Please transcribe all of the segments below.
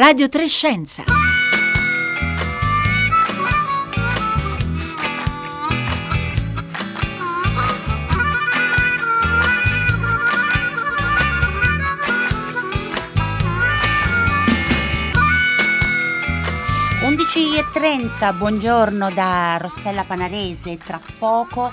Radio Trescenza. e 30, buongiorno da Rossella Panarese, tra poco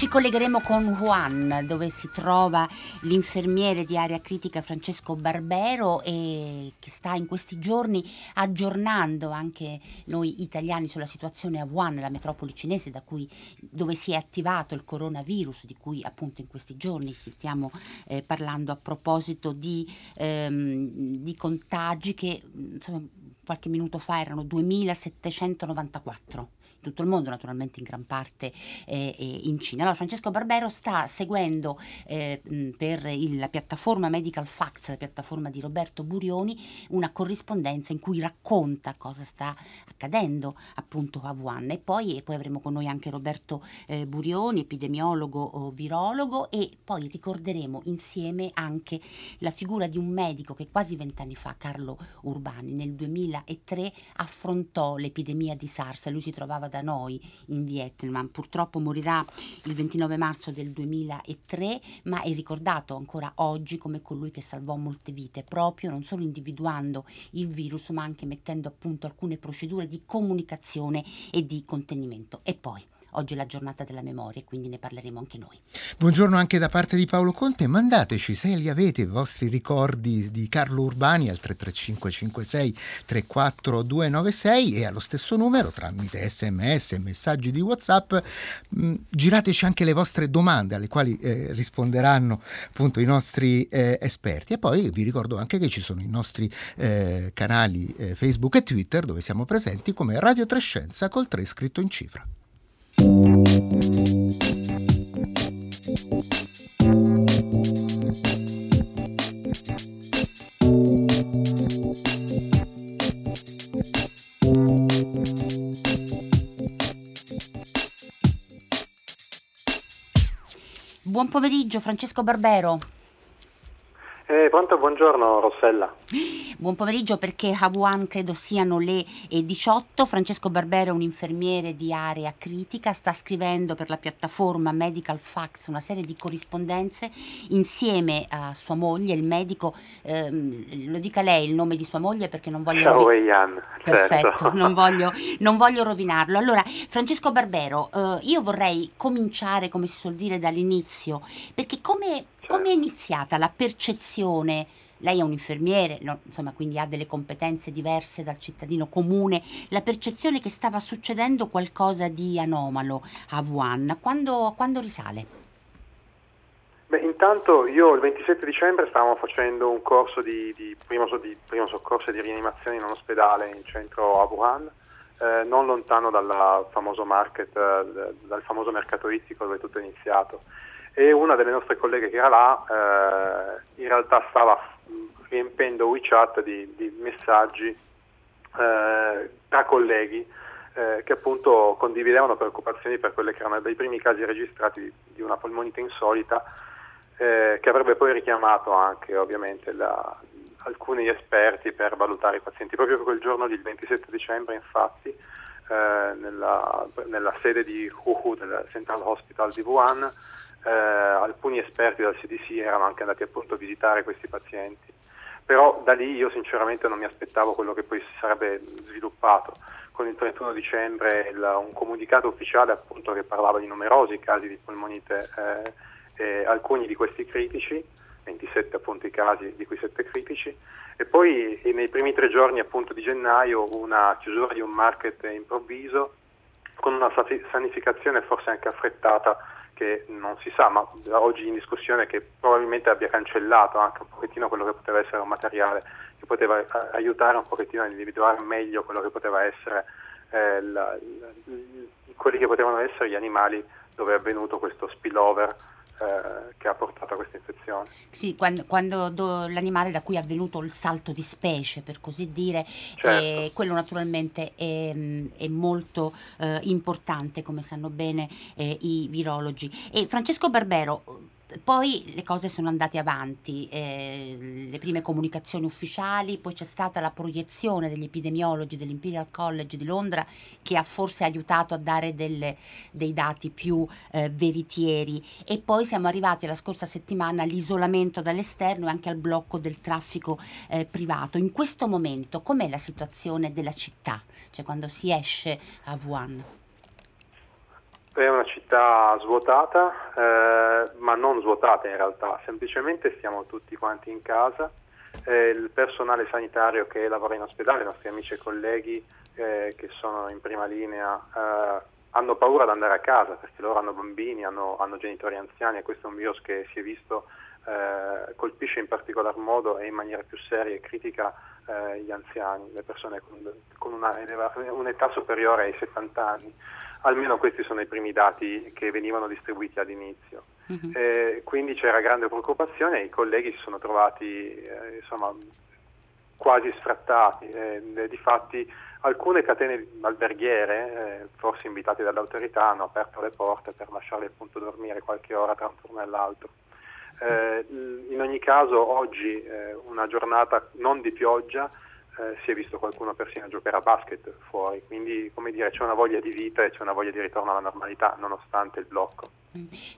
ci collegheremo con Juan, dove si trova l'infermiere di area critica Francesco Barbero e che sta in questi giorni aggiornando anche noi italiani sulla situazione a Wuhan, la metropoli cinese cui, dove si è attivato il coronavirus, di cui appunto in questi giorni stiamo eh, parlando a proposito di, ehm, di contagi che insomma, qualche minuto fa erano 2794 tutto il mondo, naturalmente in gran parte eh, in Cina. Allora, Francesco Barbero sta seguendo eh, per il, la piattaforma Medical Facts, la piattaforma di Roberto Burioni, una corrispondenza in cui racconta cosa sta accadendo appunto a Wuhan. E poi, e poi avremo con noi anche Roberto eh, Burioni, epidemiologo virologo, e poi ricorderemo insieme anche la figura di un medico che quasi vent'anni fa, Carlo Urbani, nel 2003 affrontò l'epidemia di SARS. Lui si trovava da noi in Vietnam. Purtroppo morirà il 29 marzo del 2003, ma è ricordato ancora oggi come colui che salvò molte vite, proprio non solo individuando il virus, ma anche mettendo a punto alcune procedure di comunicazione e di contenimento. E poi Oggi è la giornata della memoria e quindi ne parleremo anche noi. Buongiorno anche da parte di Paolo Conte. Mandateci se li avete i vostri ricordi di Carlo Urbani al 33556 34296 e allo stesso numero tramite sms e messaggi di WhatsApp. Mm, girateci anche le vostre domande alle quali eh, risponderanno appunto i nostri eh, esperti. E poi vi ricordo anche che ci sono i nostri eh, canali eh, Facebook e Twitter dove siamo presenti come Radio Trescenza col 3 scritto in cifra. Buon pomeriggio Francesco Barbero. Eh, pronto, buongiorno Rossella. Buon pomeriggio perché a Wuhan credo siano le 18. Francesco Barbero, un infermiere di area critica, sta scrivendo per la piattaforma Medical Facts una serie di corrispondenze insieme a sua moglie, il medico, ehm, lo dica lei il nome di sua moglie perché non voglio... Ciao Yan. Perfetto, certo. non, voglio, non, voglio, rovinarlo. Allora, Francesco Barbero, eh, io vorrei cominciare, come si suol dire, dall'inizio, perché come come è iniziata la percezione? Lei è un infermiere, no, insomma, quindi ha delle competenze diverse dal cittadino comune. La percezione che stava succedendo qualcosa di anomalo a Wuhan, quando, quando risale? Beh, intanto io il 27 dicembre stavamo facendo un corso di, di, primo, di primo, soccorso e di rianimazione in un ospedale in centro a Wuhan, eh, non lontano famoso market, eh, dal famoso mercato ittico dove tutto è iniziato e una delle nostre colleghe che era là eh, in realtà stava riempendo WeChat di, di messaggi eh, tra colleghi eh, che appunto condividevano preoccupazioni per quelli che erano dei primi casi registrati di una polmonite insolita eh, che avrebbe poi richiamato anche ovviamente la, alcuni esperti per valutare i pazienti. Proprio quel giorno del 27 dicembre infatti eh, nella, nella, sede di Huhu del Central Hospital di Wuhan eh, alcuni esperti del CDC erano anche andati appunto a visitare questi pazienti. Però da lì io sinceramente non mi aspettavo quello che poi si sarebbe sviluppato. Con il 31 dicembre il, un comunicato ufficiale appunto che parlava di numerosi casi di polmonite eh, e alcuni di questi critici, 27 appunto i casi di cui 7 critici, e poi e nei primi tre giorni appunto di gennaio una chiusura di un market improvviso con una sanificazione forse anche affrettata che non si sa, ma oggi in discussione che probabilmente abbia cancellato anche un pochettino quello che poteva essere un materiale che poteva aiutare un pochettino a individuare meglio quello che poteva essere eh, la, quelli che potevano essere gli animali dove è avvenuto questo spillover eh, che ha portato a questa infezione. Sì, quando, quando do, l'animale da cui è avvenuto il salto di specie, per così dire, certo. eh, quello naturalmente è, è molto eh, importante, come sanno bene eh, i virologi. E Francesco Barbero, Poi le cose sono andate avanti, eh, le prime comunicazioni ufficiali, poi c'è stata la proiezione degli epidemiologi dell'Imperial College di Londra che ha forse aiutato a dare delle, dei dati più eh, veritieri e poi siamo arrivati la scorsa settimana all'isolamento dall'esterno e anche al blocco del traffico eh, privato. In questo momento com'è la situazione della città, cioè quando si esce a Wuhan? È una città svuotata, eh, ma non svuotata in realtà, semplicemente stiamo tutti quanti in casa. Eh, il personale sanitario che lavora in ospedale, i nostri amici e colleghi eh, che sono in prima linea, eh, hanno paura di andare a casa perché loro hanno bambini, hanno, hanno genitori anziani e questo è un virus che si è visto eh, colpisce in particolar modo e in maniera più seria e critica eh, gli anziani, le persone con, con una, un'età superiore ai 70 anni. Almeno questi sono i primi dati che venivano distribuiti all'inizio. Uh-huh. Eh, quindi c'era grande preoccupazione e i colleghi si sono trovati eh, insomma, quasi sfrattati. Eh, difatti alcune catene alberghiere, eh, forse invitate dalle autorità, hanno aperto le porte per lasciarli appunto dormire qualche ora tra un turno e l'altro. Eh, in ogni caso oggi eh, una giornata non di pioggia eh, si è visto qualcuno persino giocare a basket fuori, quindi come dire c'è una voglia di vita e c'è una voglia di ritorno alla normalità nonostante il blocco.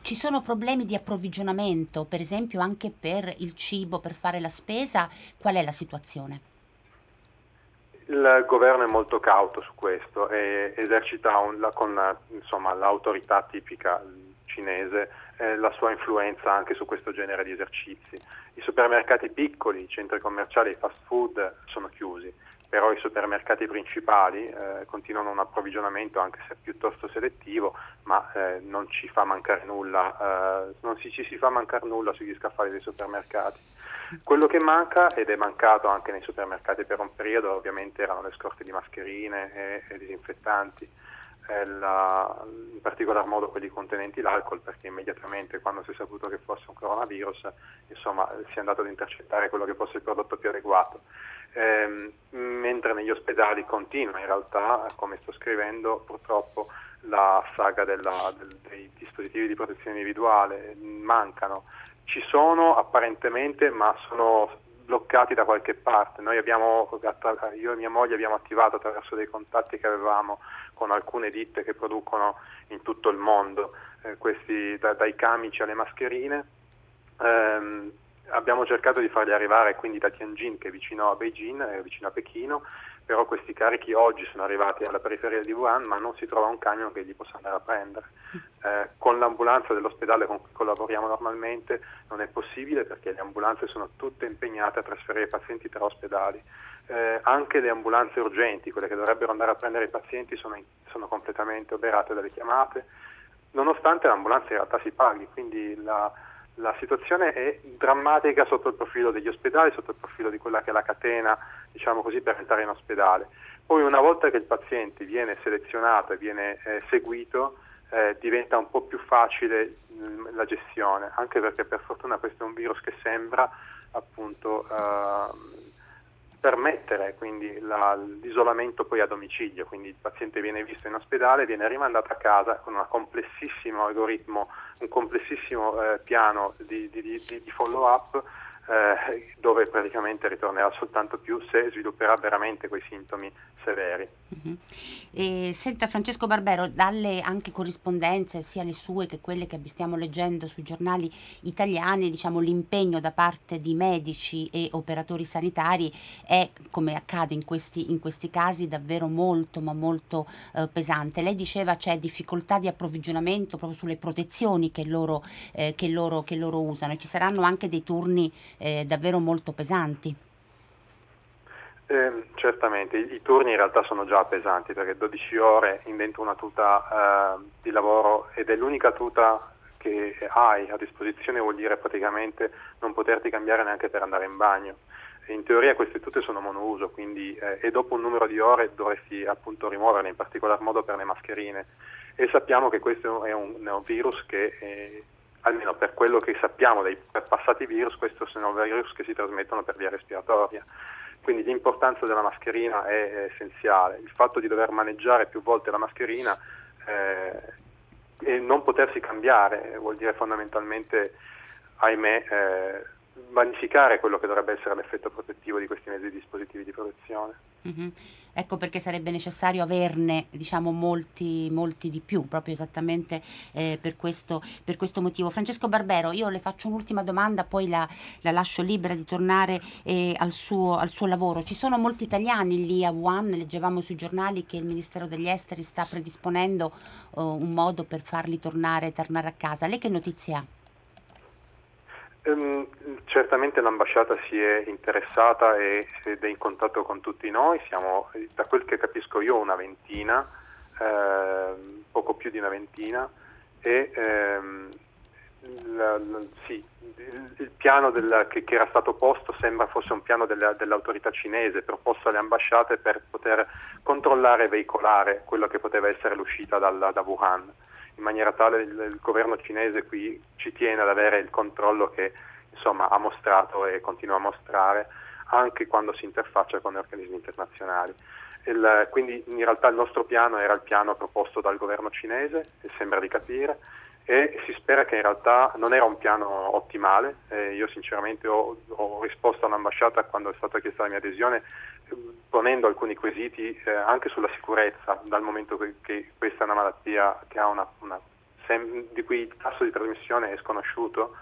Ci sono problemi di approvvigionamento, per esempio anche per il cibo, per fare la spesa, qual è la situazione? Il governo è molto cauto su questo e esercita un, la, con insomma, l'autorità tipica cinese eh, la sua influenza anche su questo genere di esercizi. I supermercati piccoli, i centri commerciali, i fast food sono chiusi, però i supermercati principali eh, continuano un approvvigionamento anche se piuttosto selettivo, ma eh, non ci fa mancare nulla, eh, non si, ci si fa mancare nulla sugli scaffali dei supermercati. Quello che manca, ed è mancato anche nei supermercati per un periodo, ovviamente erano le scorte di mascherine e, e disinfettanti la, in particolar modo quelli contenenti l'alcol, perché immediatamente quando si è saputo che fosse un coronavirus, insomma, si è andato ad intercettare quello che fosse il prodotto più adeguato. Eh, mentre negli ospedali continua in realtà, come sto scrivendo, purtroppo la saga della, del, dei dispositivi di protezione individuale mancano. Ci sono apparentemente, ma sono bloccati da qualche parte. Noi abbiamo, io e mia moglie abbiamo attivato attraverso dei contatti che avevamo con alcune ditte che producono in tutto il mondo eh, questi, da, dai camici alle mascherine. Ehm, abbiamo cercato di farli arrivare quindi da Tianjin che è vicino a Beijing, è vicino a Pechino, però questi carichi oggi sono arrivati alla periferia di Wuhan ma non si trova un camion che li possa andare a prendere. Eh, con l'ambulanza dell'ospedale con cui collaboriamo normalmente non è possibile perché le ambulanze sono tutte impegnate a trasferire i pazienti tra ospedali. Eh, anche le ambulanze urgenti, quelle che dovrebbero andare a prendere i pazienti, sono, in, sono completamente oberate dalle chiamate, nonostante l'ambulanza in realtà si paghi, quindi la, la, situazione è drammatica sotto il profilo degli ospedali, sotto il profilo di quella che è la catena, diciamo così, per entrare in ospedale. Poi una volta che il paziente viene selezionato e viene eh, seguito, eh, diventa un po' più facile mh, mm, la gestione, anche perché per fortuna questo è un virus che sembra appunto eh, permettere quindi la, l'isolamento poi a domicilio, quindi il paziente viene visto in ospedale, viene rimandato a casa con un complessissimo algoritmo, un complessissimo eh, piano di, di, di, di follow up eh, dove praticamente ritornerà soltanto più se svilupperà veramente quei sintomi severi. Uh-huh. Senta Francesco Barbero, dalle anche corrispondenze, sia le sue che quelle che stiamo leggendo sui giornali italiani, diciamo, l'impegno da parte di medici e operatori sanitari è, come accade in questi, in questi casi, davvero molto, ma molto eh, pesante. Lei diceva c'è difficoltà di approvvigionamento proprio sulle protezioni che loro, eh, che loro, che loro usano e ci saranno anche dei turni eh, davvero molto pesanti. Eh, certamente, I, i, turni in realtà sono già pesanti perché 12 ore in dentro una tuta eh, di lavoro ed è l'unica tuta che hai a disposizione vuol dire praticamente non poterti cambiare neanche per andare in bagno. In teoria queste tute sono monouso quindi, eh, e dopo un numero di ore dovresti appunto rimuoverle, in particolar modo per le mascherine. E sappiamo che questo è un, è un virus che eh, almeno per quello che sappiamo dai passati virus, questi sono virus che si trasmettono per via respiratoria. Quindi l'importanza della mascherina è essenziale. Il fatto di dover maneggiare più volte la mascherina eh, e non potersi cambiare vuol dire fondamentalmente ahimè, eh, vanificare quello che dovrebbe essere l'effetto protettivo di questi mezzi dispositivi di protezione. Mm-hmm. Ecco perché sarebbe necessario averne diciamo, molti, molti di più, proprio esattamente eh, per, questo, per, questo, motivo. Francesco Barbero, io le faccio un'ultima domanda, poi la, la lascio libera di tornare eh, al, suo, al, suo, lavoro. Ci sono molti italiani lì a Wuhan, leggevamo sui giornali che il Ministero degli Esteri sta predisponendo uh, un modo per farli tornare, tornare a casa. Lei che notizie ha? Um, certamente l'ambasciata si è interessata e, ed è in contatto con tutti noi, siamo da quel che capisco io una ventina, eh, poco più di una ventina. E ehm, la, la, sì, il, il, piano del, che, che, era stato posto sembra fosse un piano della, dell'autorità cinese proposto alle ambasciate per poter controllare e veicolare quello che poteva essere l'uscita dal, da Wuhan in maniera tale il, il governo cinese qui ci tiene ad avere il controllo che insomma, ha mostrato e continua a mostrare anche quando si interfaccia con organismi internazionali. Il, quindi in realtà il nostro piano era il piano proposto dal governo cinese, sembra di capire, e si spera che in realtà non era un piano ottimale. Eh, io sinceramente ho, ho, risposto all'ambasciata quando è stata chiesta la mia adesione ponendo alcuni quesiti eh, anche sulla sicurezza, dal momento che, che, questa è una malattia che ha una, una di cui il tasso di trasmissione è sconosciuto,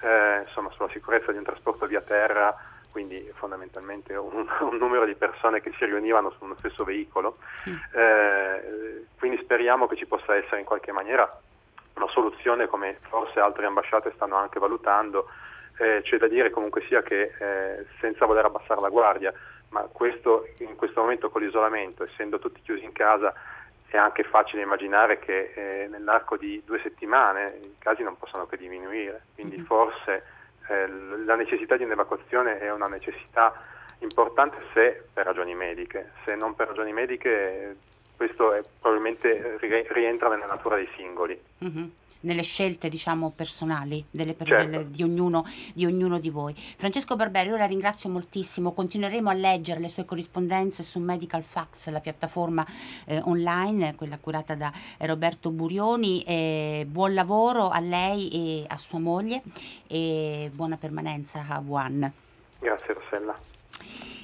eh, insomma sulla sicurezza di un trasporto via terra, quindi fondamentalmente un, un, numero di persone che si riunivano su uno stesso veicolo. Mm. Eh, quindi speriamo che ci possa essere in qualche maniera una soluzione come forse altre ambasciate stanno anche valutando. Eh, c'è da dire comunque sia che eh, senza voler abbassare la guardia, ma questo, in questo momento con l'isolamento, essendo tutti chiusi in casa, è anche facile immaginare che eh, nell'arco di due settimane i casi non possano che diminuire, quindi mm-hmm. forse eh, la necessità di un'evacuazione è una necessità importante se per ragioni mediche, se non per ragioni mediche questo è, probabilmente rientra nella natura dei singoli. Mm-hmm nelle scelte diciamo personali delle, certo. delle, di, ognuno, di, ognuno, di voi. Francesco Barberi, io la ringrazio moltissimo, continueremo a leggere le sue corrispondenze su Medical Fax, la piattaforma eh, online, quella curata da Roberto Burioni. Eh, buon lavoro a lei e a sua moglie e buona permanenza a Wuhan. Grazie Rossella.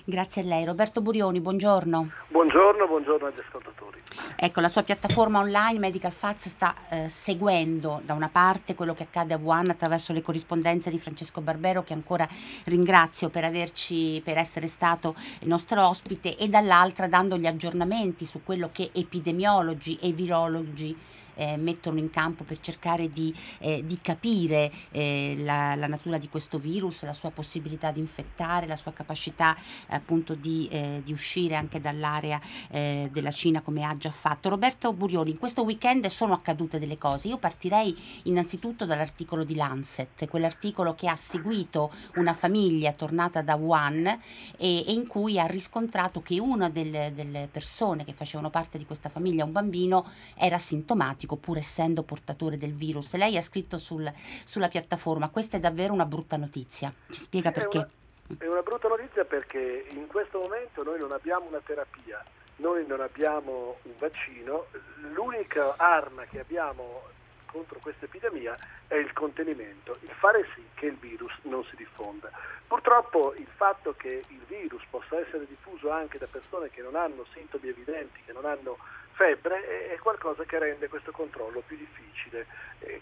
Grazie a lei. Roberto Burioni, buongiorno. Buongiorno, buongiorno agli ascoltatori. Ecco, la sua piattaforma online Medical Fax sta eh, seguendo da una parte quello che accade a Wuhan attraverso le corrispondenze di Francesco Barbero, che ancora ringrazio per, averci, per essere stato il nostro ospite, e dall'altra dando gli aggiornamenti su quello che epidemiologi e virologi eh, mettono in campo per cercare di, eh, di capire eh, la, la, natura di questo virus, la sua possibilità di infettare, la sua capacità appunto di, eh, di uscire anche dall'area eh, della Cina come ha già fatto. Roberto Burioni, in questo weekend sono accadute delle cose. Io partirei innanzitutto dall'articolo di Lancet, quell'articolo che ha seguito una famiglia tornata da Wuhan e, e in cui ha riscontrato che una delle, delle persone che facevano parte di questa famiglia, un bambino, era sintomatico diagnostico pur essendo portatore del virus. Lei ha scritto sul, sulla piattaforma, questa è davvero una brutta notizia. Ci spiega perché? È una, è una brutta notizia perché in questo momento noi non abbiamo una terapia, noi non abbiamo un vaccino, l'unica arma che abbiamo contro questa epidemia è il contenimento, il fare sì che il virus non si diffonda. Purtroppo il fatto che il virus possa essere diffuso anche da persone che non hanno sintomi evidenti, che non hanno febbre, è qualcosa che rende questo controllo più difficile,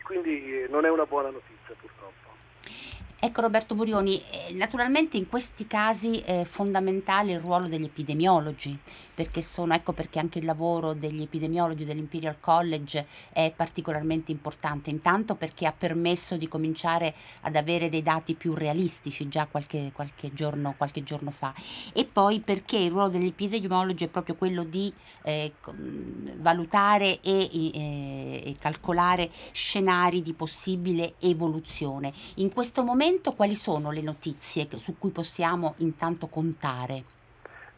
quindi non è una buona notizia purtroppo. Ecco Roberto Burioni, eh, naturalmente in questi casi è fondamentale il ruolo degli epidemiologi, perché sono, ecco perché anche il lavoro degli epidemiologi dell'Imperial College è particolarmente importante, intanto perché ha permesso di cominciare ad avere dei dati più realistici già qualche, qualche, giorno, qualche giorno, fa e poi perché il ruolo degli epidemiologi è proprio quello di eh, valutare e, eh, e calcolare scenari di possibile evoluzione. In questo momento quali sono le notizie su cui possiamo intanto contare?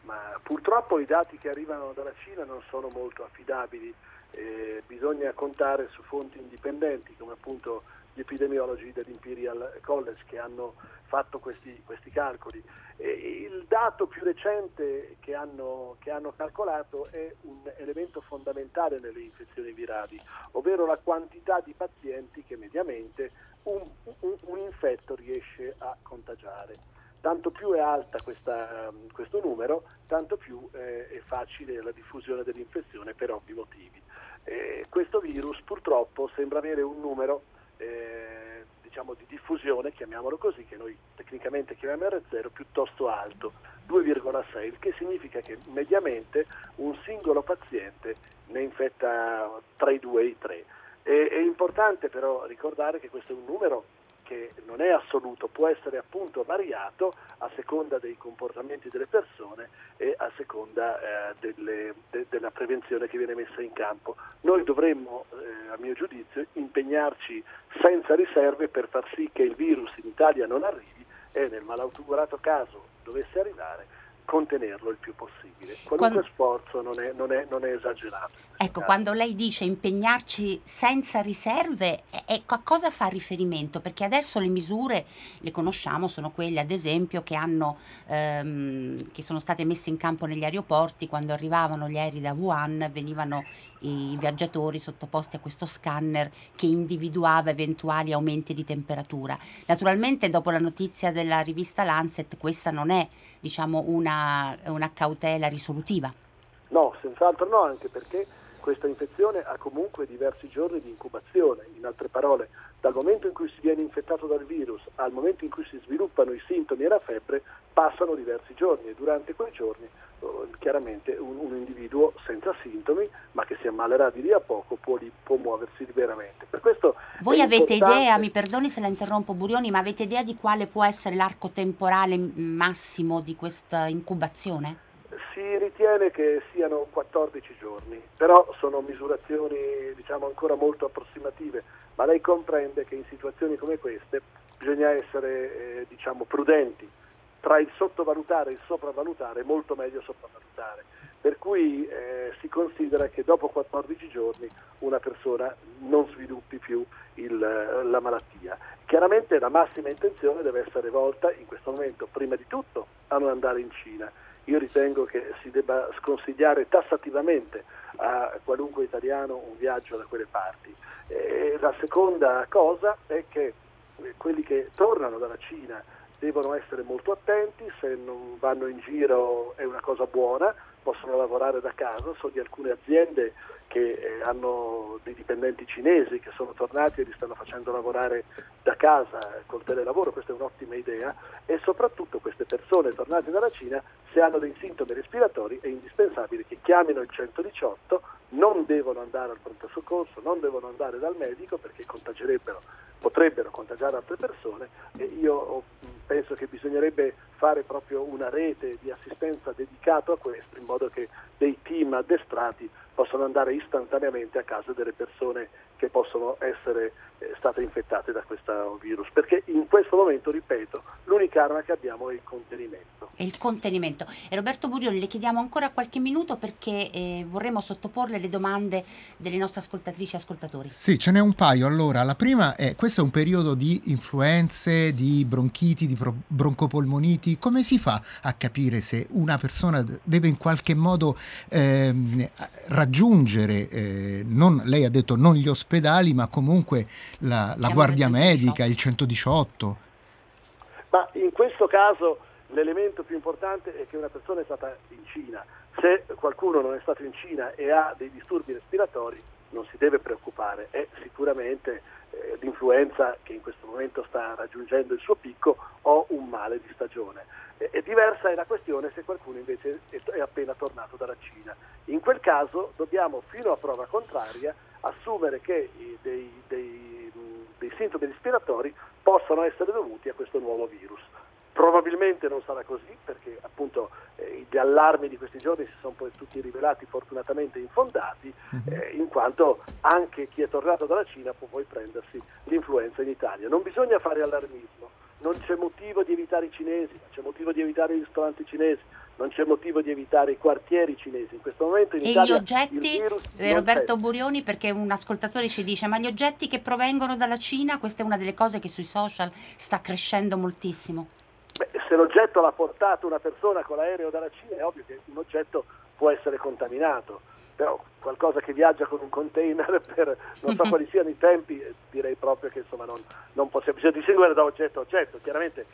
Ma purtroppo i dati che arrivano dalla Cina non sono molto affidabili, eh, bisogna contare su fonti indipendenti come appunto gli epidemiologi dell'Imperial College che hanno fatto questi, questi calcoli. E il dato più recente che hanno, che hanno, calcolato è un elemento fondamentale nelle infezioni virali, ovvero la quantità di pazienti che mediamente un, un, un infetto riesce a contagiare. Tanto più è alta questa, questo numero, tanto più eh, è facile la diffusione dell'infezione per ovvi motivi. Eh, questo virus purtroppo sembra avere un numero eh, diciamo di diffusione, chiamiamolo così, che noi tecnicamente chiamiamo R0, piuttosto alto, 2,6, il che significa che mediamente un singolo paziente ne infetta tra i 2 e i 3. E, è importante però ricordare che questo è un numero che non è assoluto, può essere appunto variato a seconda dei comportamenti delle persone e a seconda eh, delle, de, della prevenzione che viene messa in campo. Noi dovremmo, eh, a mio giudizio, impegnarci senza riserve per far sì che il virus in Italia non arrivi e nel malaugurato caso dovesse arrivare contenerlo il più possibile. Qualunque quando... sforzo non è, non, è, non è, esagerato. Ecco, quando lei dice impegnarci senza riserve, ecco, a cosa fa riferimento? Perché adesso le misure, le conosciamo, sono quelle ad esempio che, hanno, ehm, che sono state messe in campo negli aeroporti quando arrivavano gli aerei da Wuhan, venivano i viaggiatori sottoposti a questo scanner che individuava eventuali aumenti di temperatura. Naturalmente dopo la notizia della rivista Lancet questa non è diciamo, una, una cautela risolutiva. No, senz'altro no, anche perché questa infezione ha comunque diversi giorni di incubazione, in altre parole, dal momento in cui si viene infettato dal virus al momento in cui si sviluppano i sintomi e la febbre passano diversi giorni e durante quei giorni eh, chiaramente un, un, individuo senza sintomi ma che si ammalerà di lì a poco può, può muoversi liberamente. Per questo Voi avete importante... idea, mi perdoni se la interrompo Burioni, ma avete idea di quale può essere l'arco temporale massimo di questa incubazione? Si ritiene che siano 14 giorni, però sono misurazioni diciamo, ancora molto approssimative, ma lei comprende che in situazioni come queste bisogna essere eh, diciamo, prudenti tra il sottovalutare e il sopravvalutare, molto meglio sopravvalutare. Per cui eh, si considera che dopo 14 giorni una persona non sviluppi più il, la malattia. Chiaramente la massima intenzione deve essere volta in questo momento, prima di tutto, a non andare in Cina. Io ritengo che si debba sconsigliare tassativamente a qualunque italiano un viaggio da quelle parti. E la seconda cosa è che quelli che tornano dalla Cina devono essere molto attenti, se non vanno in giro è una cosa buona, possono lavorare da casa, so di alcune aziende che eh, hanno dei dipendenti cinesi che sono tornati e li stanno facendo lavorare da casa col telelavoro, questa è un'ottima idea. E soprattutto queste persone tornate dalla Cina se hanno dei sintomi respiratori è indispensabile che chiamino il 118, non devono andare al pronto soccorso, non devono andare dal medico perché contagerebbero, potrebbero contagiare altre persone. E io penso che bisognerebbe fare proprio una rete di assistenza dedicato a questo in modo che dei team addestrati possano andare istantaneamente a casa delle persone che possono essere state infettate da questo virus, perché in questo momento, ripeto, l'unica arma che abbiamo è il contenimento. È il contenimento. E Roberto Burioni, le chiediamo ancora qualche minuto perché eh, vorremmo sottoporle le domande delle nostre ascoltatrici e ascoltatori. Sì, ce n'è un paio. Allora, la prima è, questo è un periodo di influenze, di bronchiti, di broncopolmoniti. Come si fa a capire se una persona deve in qualche modo eh, raggiungere, eh, non, lei ha detto non gli ospedali, ma comunque la, la Guardia Medica, il 118. Ma in questo caso l'elemento più importante è che una persona è stata in Cina. Se qualcuno non è stato in Cina e ha dei disturbi respiratori, non si deve preoccupare, è sicuramente eh, l'influenza che in questo momento sta raggiungendo il suo picco o un male di stagione. E, e diversa è la questione se qualcuno invece è, è appena tornato dalla Cina. In quel caso dobbiamo, fino a prova contraria, assumere che dei, dei, dei sintomi respiratori possano essere dovuti a questo nuovo virus. Probabilmente non sarà così perché appunto eh, gli allarmi di questi giorni si sono poi tutti rivelati fortunatamente infondati mhm. eh, in quanto anche chi è tornato dalla Cina può poi prendersi l'influenza in Italia. Non bisogna fare allarmismo, non c'è motivo di evitare i cinesi, non c'è motivo di evitare i ristoranti cinesi, non c'è motivo di evitare i quartieri cinesi. In questo momento in e Italia gli oggetti, Roberto c'è. Burioni, perché un ascoltatore ci dice, ma gli oggetti che provengono dalla Cina, questa è una delle cose che sui social sta crescendo moltissimo. Beh, se l'oggetto l'ha portato una persona con l'aereo dalla Cina, è ovvio che un oggetto può essere contaminato però qualcosa che viaggia con un container per non so quali siano i tempi, direi proprio che insomma non, non possiamo, bisogna distinguere da oggetto a oggetto, chiaramente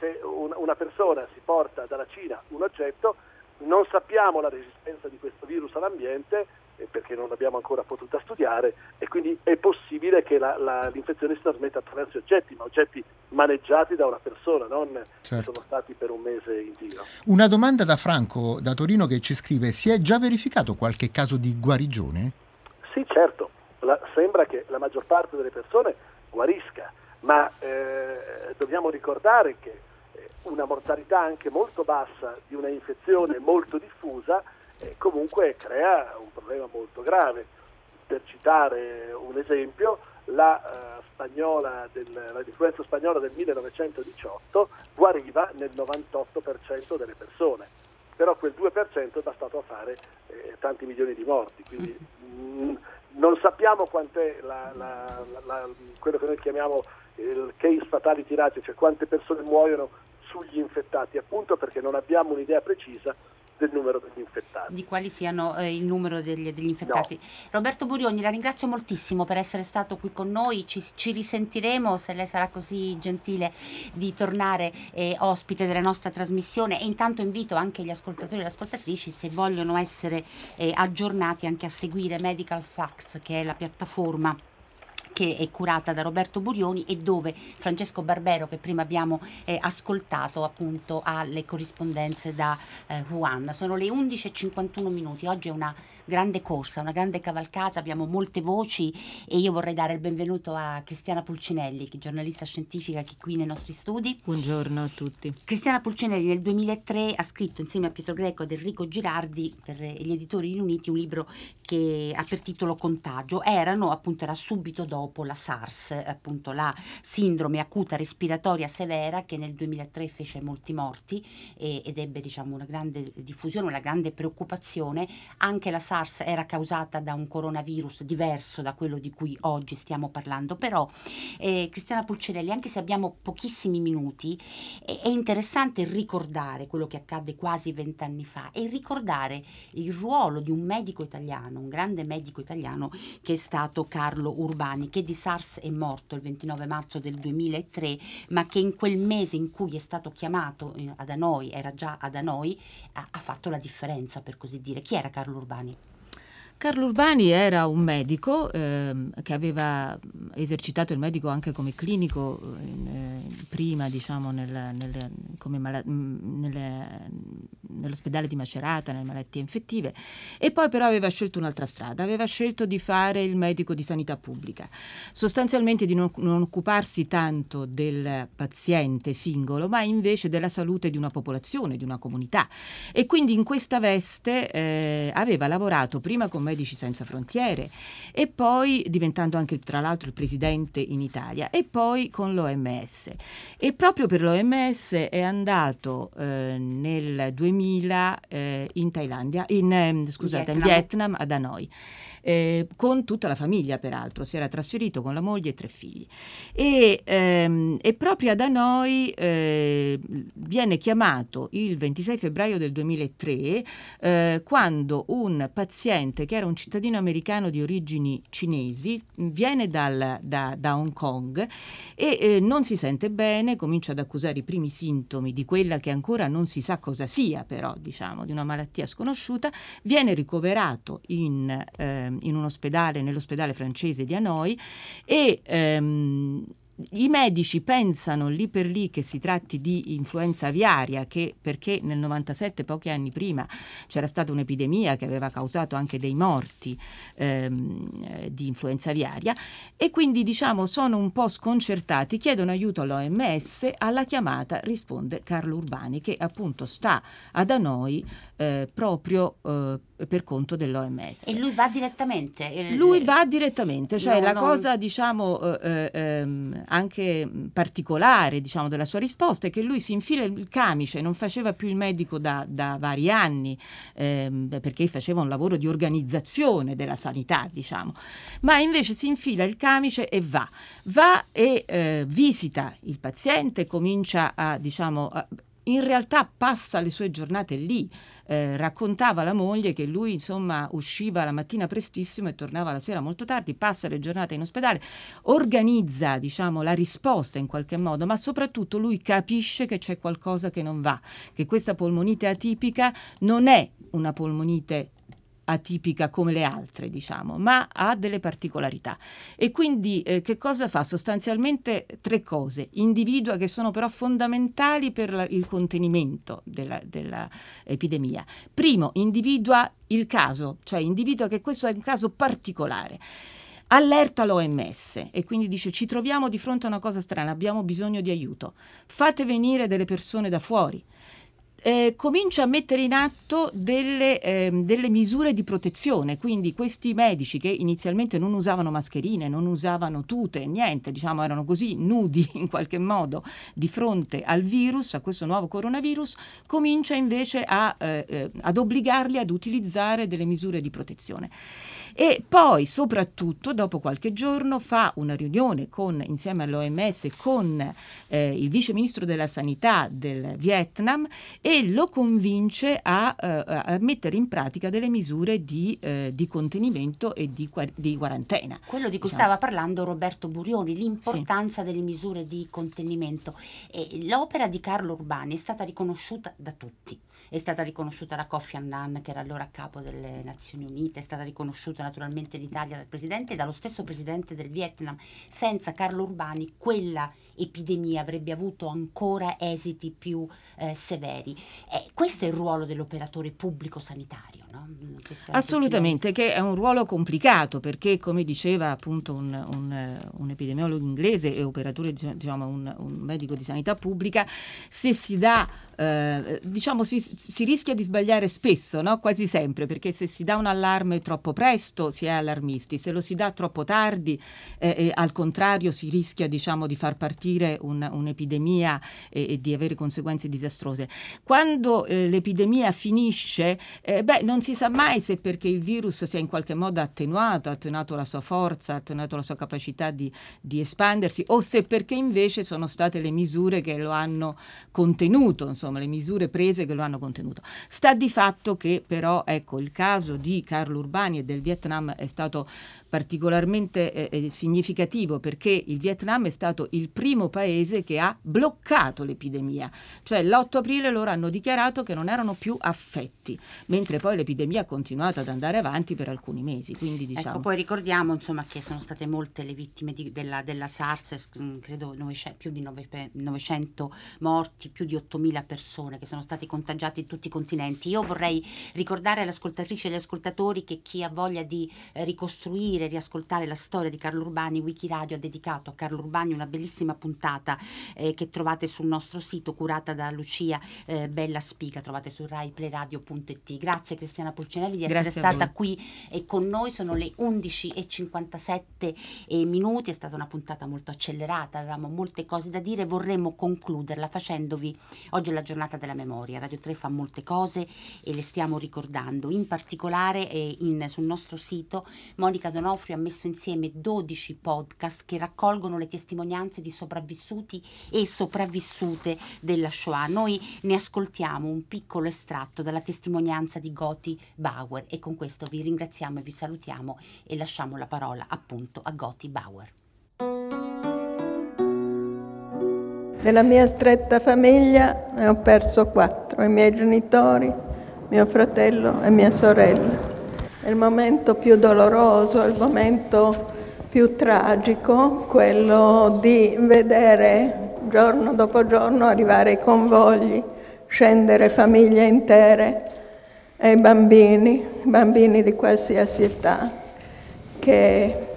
se una persona si porta dalla Cina un oggetto, non sappiamo la resistenza di questo virus all'ambiente eh, perché non l'abbiamo ancora potuta studiare e quindi è possibile che la, la, l'infezione si trasmetta attraverso oggetti, ma oggetti maneggiati da una persona, non certo. sono stati per un mese in giro. Una domanda da Franco da Torino che ci scrive: si è già verificato qualche caso di guarigione? Sì, certo. La, sembra che la maggior parte delle persone guarisca, ma eh, dobbiamo ricordare che una mortalità anche molto bassa di una infezione molto diffusa eh, comunque crea un problema molto grave. Per citare un esempio, la, uh, spagnola del, la influenza spagnola del 1918 guariva nel 98% delle persone, però quel 2% è bastato a fare eh, tanti milioni di morti, quindi mh, mm, non sappiamo quant'è la, la, quello che noi chiamiamo il case fatality ratio, cioè quante persone muoiono sugli infettati, appunto perché non abbiamo un'idea precisa del numero degli infettati. Di quali siano eh, il numero degli, degli infettati. No. Roberto Burioni, la ringrazio moltissimo per essere stato qui con noi, ci, ci risentiremo se lei sarà così gentile di tornare eh, ospite della nostra trasmissione e intanto invito anche gli ascoltatori e le ascoltatrici se vogliono essere eh, aggiornati anche a seguire Medical Facts che è la piattaforma che è curata da Roberto Burioni e dove Francesco Barbero, che prima abbiamo eh, ascoltato, appunto ha le corrispondenze da eh, Wuhan. Sono le 11.51 minuti, oggi è una grande corsa, una grande cavalcata, abbiamo molte voci e io vorrei dare il benvenuto a Cristiana Pulcinelli, giornalista scientifica che è qui nei nostri studi. Buongiorno a tutti. Cristiana Pulcinelli nel 2003 ha scritto insieme a Pietro Greco ed Enrico Girardi per gli editori riuniti un libro che ha per titolo Contagio. Erano appunto era subito dopo la SARS, appunto la sindrome acuta respiratoria severa che nel 2003 fece molti morti e, ed ebbe diciamo una grande diffusione, una grande preoccupazione. Anche la SARS era causata da un coronavirus diverso da quello di cui oggi stiamo parlando, però eh, Cristiana Pulcinelli, anche se abbiamo pochissimi minuti, è, è interessante ricordare quello che accadde quasi vent'anni fa e ricordare il ruolo di un medico italiano, un grande medico italiano che è stato Carlo Urbani, che di SARS è morto il 29 marzo del 2003, ma che in quel mese in cui è stato chiamato eh, da noi, era già da noi, ha, ha fatto la differenza per così dire. Chi era Carlo Urbani? Carlo Urbani era un medico eh, che aveva esercitato il medico anche come clinico in, eh, prima, diciamo, nel, nel, mala- nelle, nell'ospedale di Macerata, nelle malattie infettive, e poi però aveva scelto un'altra strada, aveva scelto di fare il medico di sanità pubblica, sostanzialmente di non, non occuparsi tanto del paziente singolo, ma invece della salute di una popolazione, di una comunità. E quindi in questa veste eh, aveva lavorato prima come Medici Senza Frontiere e poi diventando anche tra l'altro il presidente in Italia e poi con l'OMS. E proprio per l'OMS è andato eh, nel 2000 eh, in Thailandia, in, eh, scusate, Vietnam. in Vietnam ad Hanoi eh, con tutta la famiglia peraltro, si era trasferito con la moglie e tre figli. E, ehm, e proprio da noi eh, viene chiamato il 26 febbraio del 2003 eh, quando un paziente che era un cittadino americano di origini cinesi viene dal, da, da, Hong Kong e eh, non si sente bene, comincia ad accusare i primi sintomi di quella che ancora non si sa cosa sia, però diciamo di una malattia sconosciuta, viene ricoverato in eh, in un ospedale, nell'ospedale francese di Hanoi e ehm, i medici pensano lì per lì che si tratti di influenza aviaria, che perché nel 97, pochi anni prima, c'era stata un'epidemia che aveva causato anche dei morti ehm, eh, di influenza aviaria, e quindi diciamo sono un po' sconcertati, chiedono aiuto all'OMS, alla chiamata risponde Carlo Urbani, che appunto sta ad Hanoi eh, proprio eh, per conto dell'OMS. E lui va direttamente? Lui va direttamente, cioè no, la no. cosa diciamo eh, ehm, anche particolare diciamo, della sua risposta è che lui si infila il camice, non faceva più il medico da, da vari anni ehm, perché faceva un lavoro di organizzazione della sanità, diciamo, ma invece si infila il camice e va, va e eh, visita il paziente, comincia a diciamo a, in realtà passa le sue giornate lì. Eh, raccontava alla moglie che lui insomma usciva la mattina prestissimo e tornava la sera molto tardi, passa le giornate in ospedale, organizza diciamo, la risposta in qualche modo, ma soprattutto lui capisce che c'è qualcosa che non va, che questa polmonite atipica non è una polmonite atipica come le altre, diciamo, ma ha delle particolarità. E quindi eh, che cosa fa? Sostanzialmente tre cose. Individua che sono però fondamentali per la, il contenimento dell'epidemia. Primo, individua il caso, cioè individua che questo è un caso particolare allerta l'OMS e quindi dice ci troviamo di fronte a una cosa strana, abbiamo bisogno di aiuto, fate venire delle persone da fuori, eh, comincia a mettere in atto delle, eh, delle, misure di protezione, quindi questi medici che inizialmente non usavano mascherine, non usavano tute, niente, diciamo erano così nudi in qualche modo di fronte al virus, a questo nuovo coronavirus, comincia invece a, eh, eh ad obbligarli ad utilizzare delle misure di protezione e poi soprattutto dopo qualche giorno fa una riunione con, insieme all'OMS con eh, il vice ministro della sanità del Vietnam e lo convince a, eh, a mettere in pratica delle misure di, eh, di contenimento e di, di, quarantena. Quello di cui diciamo. stava parlando Roberto Burioni, l'importanza sì. delle misure di contenimento. E l'opera di Carlo Urbani è stata riconosciuta da tutti è stata riconosciuta da Kofi Annan che era allora a capo delle Nazioni Unite, è stata riconosciuta naturalmente in Italia dal Presidente e dallo stesso Presidente del Vietnam. Senza Carlo Urbani quella epidemia avrebbe avuto ancora esiti più eh, severi. E questo è il ruolo dell'operatore pubblico sanitario. No? Assolutamente, che è un ruolo complicato perché, come diceva appunto un, un, un epidemiologo inglese e operatore, diciamo un, un, medico di sanità pubblica, se si dà, eh, diciamo, si, si, rischia di sbagliare spesso, no? quasi sempre, perché se si dà un allarme troppo presto si è allarmisti, se lo si dà troppo tardi, eh, al contrario, si rischia diciamo, di far partire un, un'epidemia e, e, di avere conseguenze disastrose. Quando eh, l'epidemia finisce, eh, beh, non si sa mai se perché il virus si è in qualche modo attenuato, ha attenuato la sua forza, ha attenuato la sua capacità di, di espandersi, o se perché invece sono state le misure che lo hanno contenuto, insomma, le misure prese che lo hanno contenuto. Sta di fatto che però, ecco, il caso di Carlo Urbani e del Vietnam è stato particolarmente eh, eh, significativo perché il Vietnam è stato il primo paese che ha bloccato l'epidemia, cioè l'8 aprile loro hanno dichiarato che non erano più affetti, mentre poi l'epidemia ha continuato ad andare avanti per alcuni mesi. Quindi, ecco, diciamo... Ecco, poi ricordiamo insomma, che sono state molte le vittime di, della, della, SARS, mm, credo 900, più di 900 morti, più di 8.000 persone che sono stati contagiati in tutti i continenti. Io vorrei ricordare alle ascoltatrici e agli ascoltatori che chi ha voglia di eh, ricostruire e riascoltare la storia di Carlo Urbani, Wikiradio ha dedicato a Carlo Urbani una bellissima puntata eh, che trovate sul nostro sito curata da Lucia eh, Bella Spica, trovate su raiplayradio.it. Grazie Cristiana Pulcinelli di essere stata qui e con noi, sono le 11.57 eh, minuti, è stata una puntata molto accelerata, avevamo molte cose da dire, vorremmo concluderla facendovi, oggi è la giornata della memoria, Radio 3 fa molte cose e le stiamo ricordando, in particolare eh, in, sul nostro sito Monica Donovan Onofrio ha messo insieme 12 podcast che raccolgono le testimonianze di sopravvissuti e sopravvissute della Shoah. Noi ne ascoltiamo un piccolo estratto dalla testimonianza di Goti Bauer e con questo vi ringraziamo e vi salutiamo e lasciamo la parola appunto a Goti Bauer. Nella mia stretta famiglia ne ho perso quattro, i miei genitori, mio fratello e mia sorella. È il momento più doloroso, il momento più tragico, quello di vedere giorno dopo giorno arrivare i convogli, scendere famiglie intere e i bambini, bambini di qualsiasi età, che,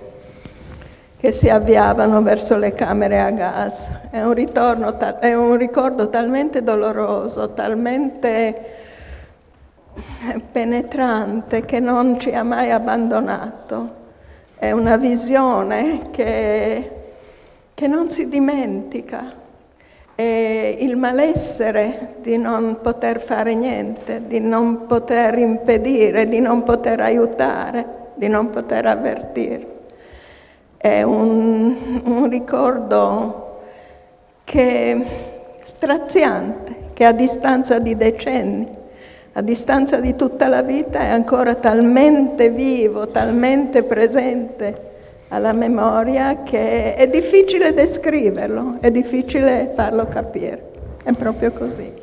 che si avviavano verso le camere a gas. È un, ritorno, è un ricordo talmente doloroso, talmente penetrante che non ci ha mai abbandonato. È una visione che, che non si dimentica. È il malessere di non poter fare niente, di non poter impedire, di non poter aiutare, di non poter avvertire. È un, un ricordo che straziante, che a distanza di decenni a distanza di tutta la vita è ancora talmente vivo, talmente presente alla memoria che è difficile descriverlo, è difficile farlo capire. È proprio così.